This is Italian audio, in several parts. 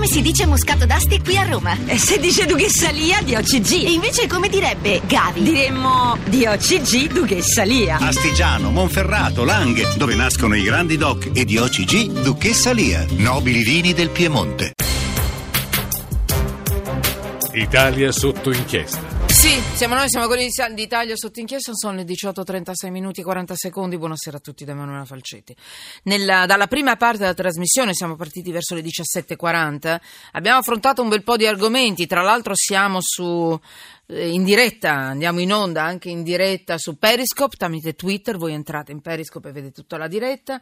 come si dice Moscato d'Asti qui a Roma? E se dice Duchessa Lia di OCG? E invece come direbbe Gavi? Diremmo di OCG Duchessa Lia. Astigiano, Monferrato, Langhe, dove nascono i grandi doc e di OCG Duchessa Lia, nobili vini del Piemonte. Italia sotto inchiesta. Sì, siamo noi, siamo quelli di Italia sotto inchiesta, sono le 18.36 minuti e 40 secondi, buonasera a tutti da Emanuela Falcetti. Nella, dalla prima parte della trasmissione siamo partiti verso le 17.40, abbiamo affrontato un bel po' di argomenti, tra l'altro siamo su, eh, in diretta, andiamo in onda anche in diretta su Periscope tramite Twitter, voi entrate in Periscope e vedete tutta la diretta.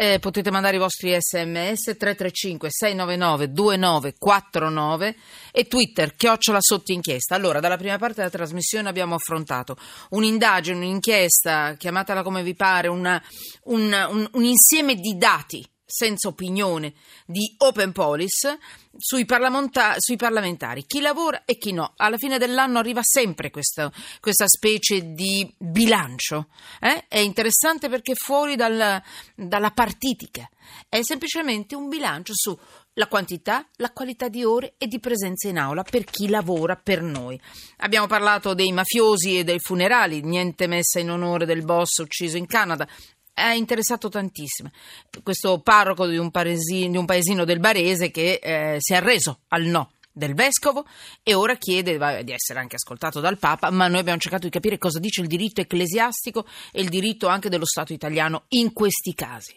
Eh, potete mandare i vostri sms 335 699 2949 e Twitter chiocciola sotto inchiesta. Allora, dalla prima parte della trasmissione abbiamo affrontato un'indagine, un'inchiesta, chiamatela come vi pare, una, un, un, un insieme di dati senza opinione di Open Police sui, parlamenta- sui, parlamentari, chi lavora e chi no. Alla fine dell'anno arriva sempre questa, questa specie di bilancio. Eh? È interessante perché fuori dal, dalla partitica, è semplicemente un bilancio sulla quantità, la qualità di ore e di presenza in aula per chi lavora per noi. Abbiamo parlato dei mafiosi e dei funerali, niente messa in onore del boss ucciso in Canada ha interessato tantissimo. Questo parroco di un, paesino, di un paesino del Barese che eh, si è arreso al no del vescovo e ora chiede di essere anche ascoltato dal Papa, ma noi abbiamo cercato di capire cosa dice il diritto ecclesiastico e il diritto anche dello Stato italiano in questi casi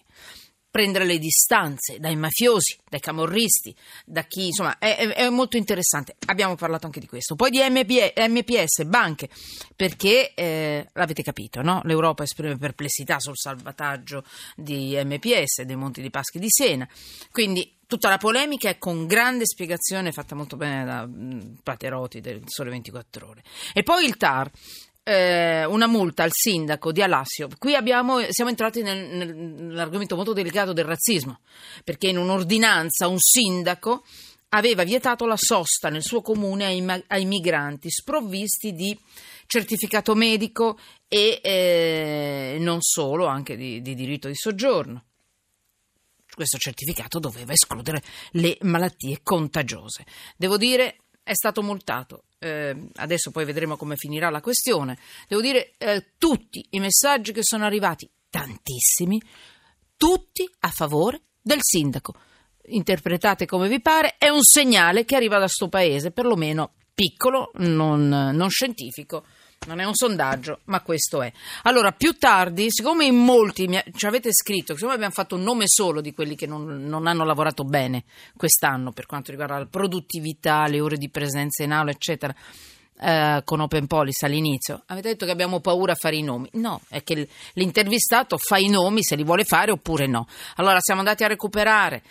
prendere le distanze dai mafiosi, dai camorristi, da chi insomma è, è, molto interessante. Abbiamo parlato anche di questo. Poi di MPS, banche, perché eh, l'avete capito, no? L'Europa esprime perplessità sul salvataggio di MPS, dei Monti di Paschi di Siena. Quindi tutta la polemica è con grande spiegazione fatta molto bene da mm, Pateroti del Sole 24 Ore. E poi il TAR eh, una multa al sindaco di Alassio. Qui abbiamo, siamo entrati nel, nel, nell'argomento molto delicato del razzismo, perché in un'ordinanza un sindaco aveva vietato la sosta nel suo comune ai, ai migranti sprovvisti di certificato medico e eh, non solo, anche di, di diritto di soggiorno questo certificato doveva escludere le malattie contagiose. Devo dire, è stato multato eh, adesso poi vedremo come finirà la questione, devo dire eh, tutti i messaggi che sono arrivati, tantissimi, tutti a favore del sindaco. Interpretate come vi pare, è un segnale che arriva da sto paese, perlomeno piccolo, non, non scientifico non è un sondaggio, ma questo è. Allora, più tardi, siccome in molti mi, ci avete scritto, siccome abbiamo fatto un nome solo di quelli che non, non, hanno lavorato bene quest'anno per quanto riguarda la produttività, le ore di presenza in aula, eccetera, eh, con Open Policy all'inizio, avete detto che abbiamo paura a fare i nomi. No, è che l'intervistato fa i nomi se li vuole fare oppure no. Allora siamo andati a recuperare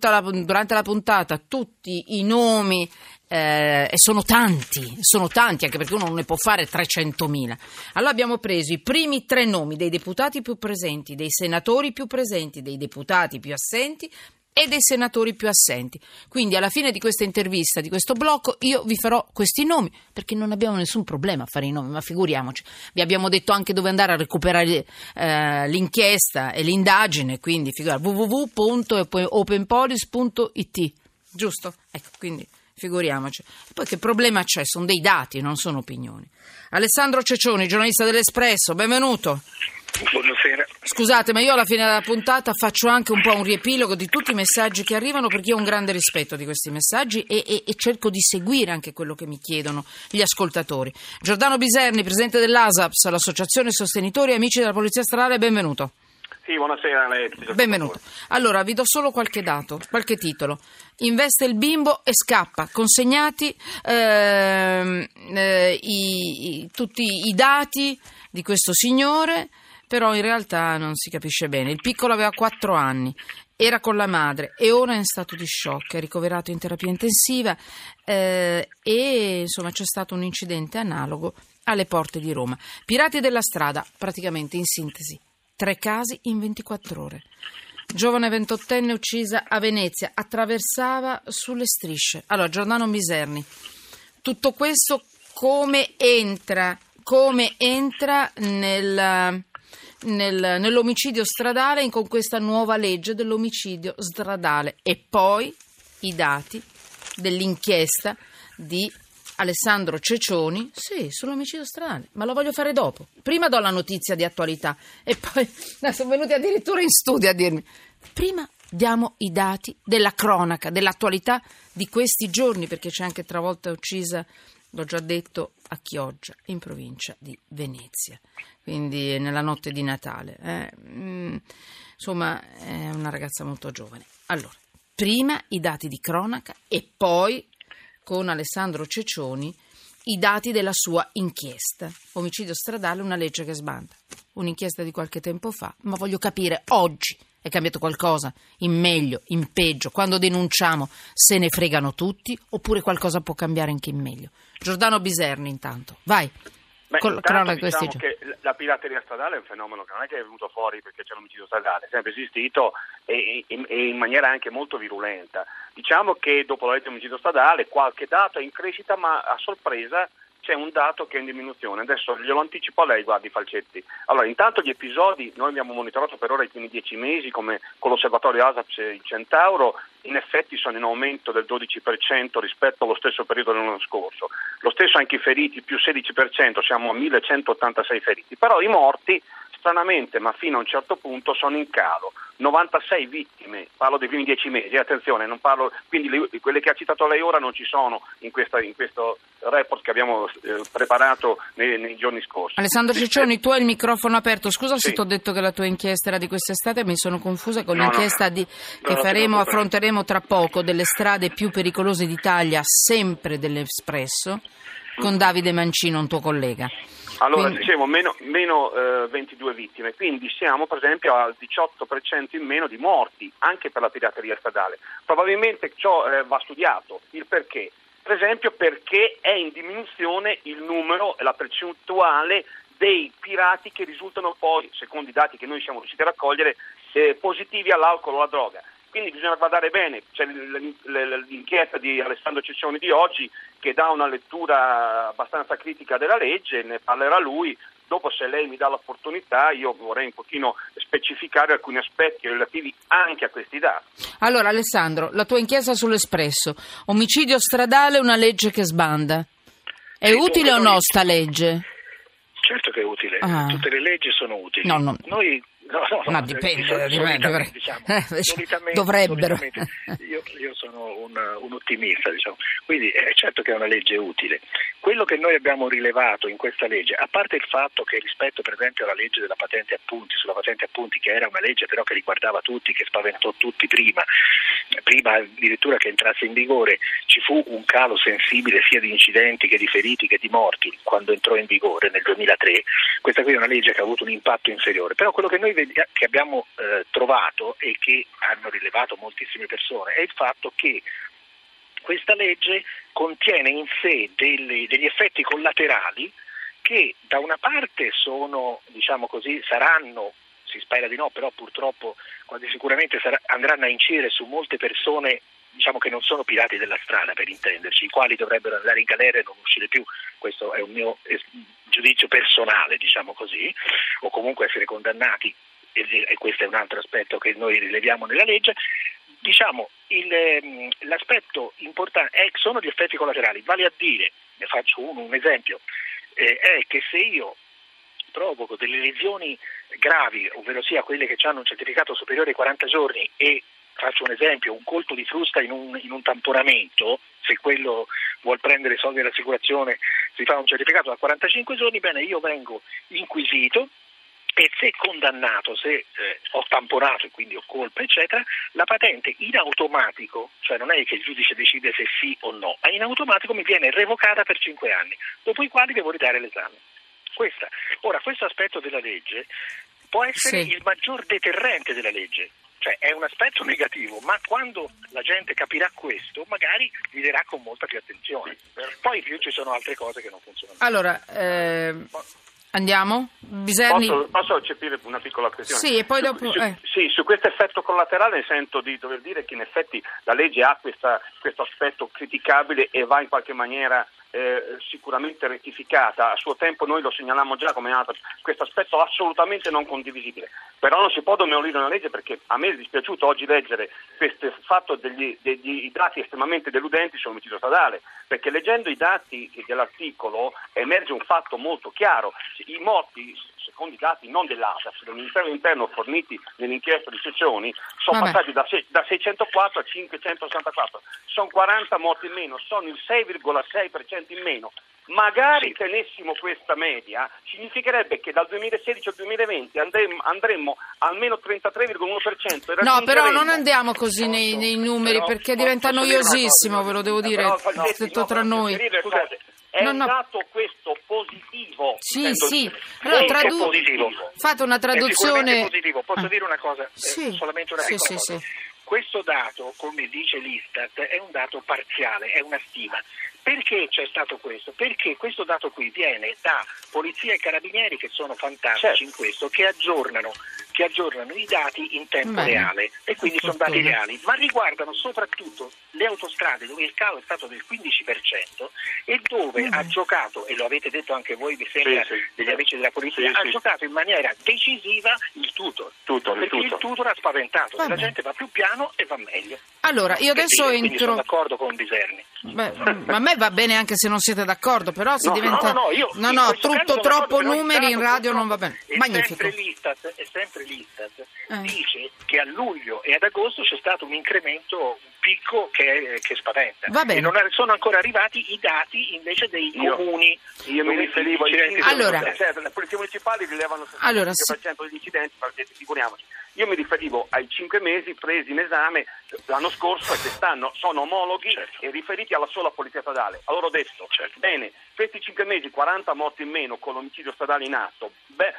la, durante la puntata tutti i nomi eh, e sono tanti, sono tanti anche perché uno non ne può fare 300.000. Allora abbiamo preso i primi tre nomi dei deputati più presenti, dei senatori più presenti, dei deputati più assenti e dei senatori più assenti. Quindi alla fine di questa intervista, di questo blocco, io vi farò questi nomi perché non abbiamo nessun problema a fare i nomi, ma figuriamoci. Vi abbiamo detto anche dove andare a recuperare eh, l'inchiesta e l'indagine, quindi www.openpolis.it. Giusto? Ecco, quindi figuriamoci. Poi che problema c'è? Sono dei dati, non sono opinioni. Alessandro Ceccioni, giornalista dell'Espresso, benvenuto. Buonasera. Scusate, ma io alla fine della puntata faccio anche un po' un riepilogo di tutti i messaggi che arrivano perché io ho un grande rispetto di questi messaggi e, e, e cerco di seguire anche quello che mi chiedono gli ascoltatori. Giordano Biserni, presidente dell'ASAPS, l'Associazione Sostenitori e Amici della Polizia Stradale, benvenuto. Sì, buonasera. Benvenuto. Allora, vi do solo qualche dato, qualche titolo. Investe il bimbo e scappa. Consegnati ehm, eh, i, i, tutti i dati di questo signore, però in realtà non si capisce bene. Il piccolo aveva 4 anni, era con la madre e ora è in stato di shock, è ricoverato in terapia intensiva eh, e insomma c'è stato un incidente analogo alle porte di Roma. Pirati della strada, praticamente in sintesi. Tre casi in 24 ore. Giovane ventottenne uccisa a Venezia, attraversava sulle strisce. Allora, Giordano Miserni, tutto questo come entra, come entra nel, nel, nell'omicidio stradale con questa nuova legge dell'omicidio stradale? E poi i dati dell'inchiesta di Alessandro Cecioni, sì, sull'omicidio stradale, ma lo voglio fare dopo. Prima do la notizia di attualità e poi sono venuti addirittura in studio a dirmi. Prima diamo i dati della cronaca, dell'attualità di questi giorni, perché c'è anche travolta uccisa, l'ho già detto, a Chioggia, in provincia di Venezia, quindi nella notte di Natale. Eh, mm, insomma, è una ragazza molto giovane. Allora, prima i dati di cronaca e poi con Alessandro Cecioni i dati della sua inchiesta. Omicidio stradale, una legge che sbanda. Un'inchiesta di qualche tempo fa, ma voglio capire oggi è cambiato qualcosa? In meglio, in peggio? Quando denunciamo se ne fregano tutti oppure qualcosa può cambiare anche in meglio? Giordano Biserni intanto, vai. Beh, Col- diciamo che la pirateria stradale è un fenomeno che non è che è venuto fuori perché c'è l'omicidio stradale, è sempre esistito e, e- e in maniera anche molto virulenta. Diciamo che dopo la legge omicidio stradale qualche dato è in crescita ma a sorpresa c'è un dato che è in diminuzione. Adesso glielo anticipo a lei, guardi Falcetti. Allora, intanto gli episodi, noi abbiamo monitorato per ora i primi dieci mesi come con l'osservatorio ASAPS e il Centauro, in effetti sono in aumento del 12% rispetto allo stesso periodo dell'anno scorso. Lo stesso anche i feriti, più 16%, siamo a 1186 feriti. Però i morti, stranamente, ma fino a un certo punto, sono in calo. 96 vittime, parlo dei primi 10 mesi, attenzione, non parlo, quindi le- quelle che ha citato lei ora non ci sono in, questa- in questo report che abbiamo eh, preparato nei, nei giorni scorsi. Alessandro Ciccioni, tu hai il microfono aperto. Scusa se Sì. ti ho detto che la tua inchiesta era di quest'estate, mi sono confusa con No, l'inchiesta no. di- che faremo, affronteremo tra poco delle strade più pericolose d'Italia, sempre dell'Espresso, con Davide Mancino, un tuo collega. Allora, Quindi- dicevo, meno, meno, eh, 22 vittime, quindi siamo per esempio al 18% in meno di morti, anche per la pirateria stradale. Probabilmente ciò eh, va studiato, il perché. Per esempio perché è in diminuzione il numero e la percentuale dei pirati che risultano poi, secondo i dati che noi siamo riusciti a raccogliere, eh, positivi all'alcol o alla droga. Quindi bisogna guardare bene, c'è l'inchiesta di Alessandro Ciccioni di oggi che dà una lettura abbastanza critica della legge, ne parlerà lui. Dopo se lei mi dà l'opportunità io vorrei un pochino specificare alcuni aspetti relativi anche a questi dati. Allora, Alessandro, la tua inchiesta sull'Espresso. Omicidio stradale, una legge che sbanda. È Sì, utile o no sta legge? Certo che è utile, Ah. tutte le leggi sono utili. No, no. Noi no, no, No, dipende, di sol- dipende, perché- diciamo, eh, solitamente- dovrebbero. solitamente io, io sono un, un ottimista, diciamo. Quindi è certo che è una legge utile. Quello che noi abbiamo rilevato in questa legge, a parte il fatto che rispetto per esempio alla legge della patente a punti, sulla patente a punti che era una legge però che riguardava tutti, che spaventò tutti prima, prima addirittura che entrasse in vigore, ci fu un calo sensibile sia di incidenti che di feriti che di morti quando entrò in vigore nel 2003. Questa qui è una legge che ha avuto un impatto inferiore, però quello che noi vedi- che abbiamo eh, trovato e che hanno rilevato moltissime persone è il fatto che questa legge contiene in sé degli, degli effetti collaterali che da una parte sono, diciamo così, saranno, si spera di no, però purtroppo quasi sicuramente sarà- andranno a incidere su molte persone diciamo che non sono pirati della strada per intenderci, i quali dovrebbero andare in galera e non uscire più, questo è un mio giudizio personale, diciamo così, o comunque essere condannati, e questo è un altro aspetto che noi rileviamo nella legge, diciamo il, ehm, l'aspetto importante è, sono gli effetti collaterali, vale a dire, ne faccio uno, un esempio, eh, è che se io provoco delle lesioni gravi, ovvero sia quelle che hanno un certificato superiore ai 40 giorni e faccio un esempio, un colpo di frusta in un, in un tamponamento, se quello vuol prendere soldi dell'assicurazione si fa un certificato da 45 giorni, bene, io vengo inquisito e se condannato, se eh, ho tamponato e quindi ho colpa, eccetera, la patente in automatico, cioè non è che il giudice decide se sì o no, ma in automatico mi viene revocata per 5 anni, dopo i quali devo ridare l'esame. Questa. Ora, questo aspetto della legge può essere Sì. il maggior deterrente della legge, cioè è un aspetto negativo, ma quando la gente capirà questo, magari guiderà con molta più attenzione. Poi più ci sono altre cose che non funzionano. Allora, ehm, andiamo? Biserni? Posso, posso eccepire una piccola questione? Sì, e poi dopo- Su, eh. Sì, su questo effetto collaterale sento di dover dire che in effetti la legge ha questa- questo aspetto criticabile e va in qualche maniera eh, sicuramente rettificata. A suo tempo noi lo segnalammo già come altro, questo aspetto assolutamente non condivisibile. Però non si può demolire una legge perché a me è dispiaciuto oggi leggere questo fatto degli, degli dati estremamente deludenti sull'omicidio stradale, perché leggendo i dati dell'articolo emerge un fatto molto chiaro. I morti secondo i dati non dell'ASAF, del Ministero dell'Interno forniti nell'inchiesta di sezioni, sono Vabbè. passati da, se- da 604 a 564. Sono 40 morti in meno, sono il 6,6% in meno. Magari tenessimo questa media, significherebbe che dal 2016 al 2020 andremmo, andremmo almeno 33,1%. e No, però non andiamo così nei, nei numeri Però perché diventa noiosissimo, cosa? ve lo devo dire, detto no, tra noi. cose. È No, no. dato questo positivo. Sì, sì. Allora, tradu- positivo. Fate una traduzione. positivo. Posso Ah. dire una cosa? Eh, Sì. solamente una Sì, sì, cosa. sì. Questo dato, come dice l'Istat, è un dato parziale, è una stima. Perché c'è stato questo? Perché questo dato qui viene da polizia e carabinieri che sono fantastici Certo. in questo, che aggiornano, che aggiornano i dati in tempo Bene. reale e quindi sono dati reali, ma riguardano soprattutto le autostrade dove il calo è stato del 15% e dove ha giocato, e lo avete detto anche voi, mi sembra, Sì, sì. degli amici della polizia, Sì, ha sì. giocato in maniera decisiva il tutor. Tutor, il perché tutor. il tutor ha spaventato, Vabbè. la gente va più piano e va meglio. Allora, io adesso Quindi- quindi sono entro. d'accordo con Biserni. Beh, a me va bene anche se non siete d'accordo, però si No, diventa. No, no, no, io no, no, tutto troppo il numeri in radio non va bene. è Magnifico. Sempre l'Istat, è sempre l'Istat Eh. dice che a luglio e ad agosto c'è stato un incremento, un picco che, che spaventa. Va bene. E non sono ancora arrivati i dati invece dei Io- comuni. Io mi riferivo ai incidenti Allora. certo, le polizie municipali rilevano il Allora, 65% degli incidenti, Falcetti, figuriamoci. Io mi riferivo ai cinque mesi presi in esame l'anno scorso e quest'anno, sono omologhi Certo. e riferiti alla sola polizia stradale. Allora ho detto, Certo. bene, questi cinque mesi 40 morti in meno con l'omicidio stradale in atto, beh,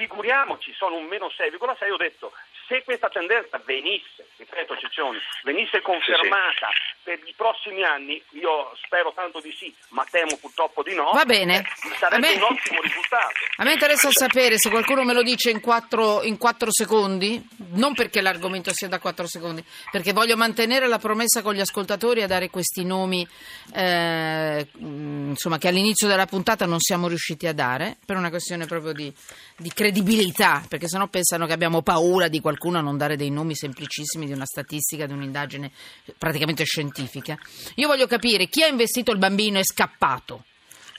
figuriamoci, sono un meno 6,6, ho detto, se questa tendenza venisse, ripeto Ciccioni, venisse confermata per i prossimi anni, io spero tanto di sì, ma temo purtroppo di no, Va bene. eh, sarebbe me- un ottimo risultato. A me interessa sapere se qualcuno me lo dice in quattro, in quattro secondi, non perché l'argomento sia da quattro secondi, perché voglio mantenere la promessa con gli ascoltatori a dare questi nomi eh, mh, insomma, che all'inizio della puntata non siamo riusciti a dare, per una questione proprio di, di credibilità, perché sennò pensano che abbiamo paura di qualcuno a non dare dei nomi semplicissimi di una statistica, di un'indagine praticamente scientifica. Io voglio capire chi ha investito il bambino e è scappato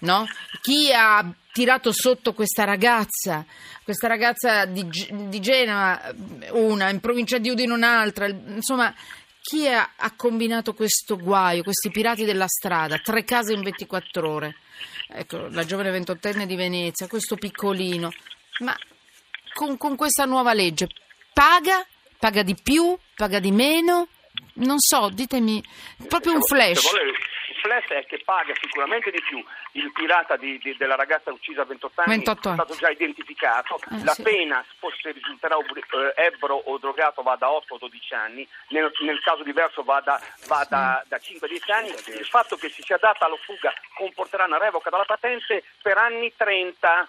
no? Chi ha tirato sotto questa ragazza, questa ragazza di, di Genova, una, in provincia di Udine un'altra, insomma, chi ha, ha combinato questo guaio, questi pirati della strada, tre case in 24 ore? Ecco, la giovane ventottenne di Venezia, questo piccolino, ma con, con questa nuova legge paga? Paga di più? Paga di meno? Non so, ditemi, proprio un flash. Flash è che paga sicuramente di più. Il pirata di- di- della ragazza uccisa a 28 anni 28 anni. è stato già identificato. Eh, la sì. pena, se risulterà eh, ebbro o drogato, va da 8 a 12 anni. Nel, nel caso diverso va da, va da, da 5 a 10 anni. Il fatto che si sia data alla fuga comporterà una revoca dalla patente per anni 30.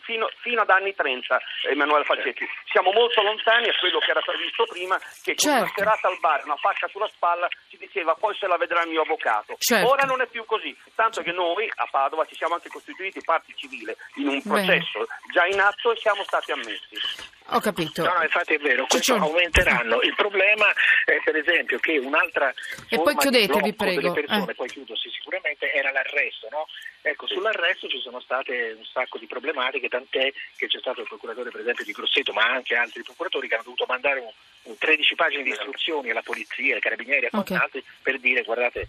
Fino, fino ad anni 30, Emanuele Falcetti. Siamo molto lontani a quello che era previsto prima, che con una Certo. serata al bar, una fascia sulla spalla, si diceva poi se la vedrà il mio avvocato. Certo. Ora non è più così, tanto che noi a Padova ci siamo anche costituiti parte civile in un processo già in atto e siamo stati ammessi. Ho capito. No, no, infatti è vero, questo aumenteranno. Il problema è per esempio che un'altra E poi chiudete, vi prego. delle persone, Eh. poi chiudo, sì, sicuramente era l'arresto, no? Ecco, sull'arresto ci sono state un sacco di problematiche, tant'è che c'è stato il procuratore per esempio di Grosseto, ma anche altri procuratori che hanno dovuto mandare un, un 13 pagine di istruzioni alla polizia, ai carabinieri e a Ok. quant'altro per dire guardate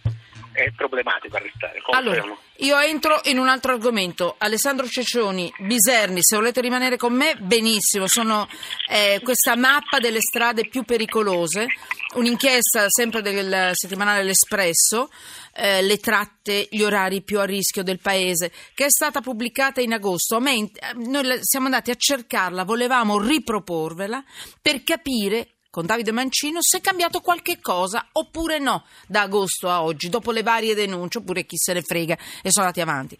è problematico arrestare. Allora, Confermo. io entro in un altro argomento. Alessandro Ceccioni, Biserni, se volete rimanere con me, benissimo. Sono eh, questa mappa delle strade più pericolose, un'inchiesta sempre del settimanale L'Espresso, eh, le tratte, gli orari più a rischio del paese, che è stata pubblicata in agosto. Eh, noi siamo andati a cercarla, volevamo riproporvela per capire con Davide Mancino se è cambiato qualche cosa oppure no da agosto a oggi, dopo le varie denunce, oppure chi se ne frega e sono andati avanti.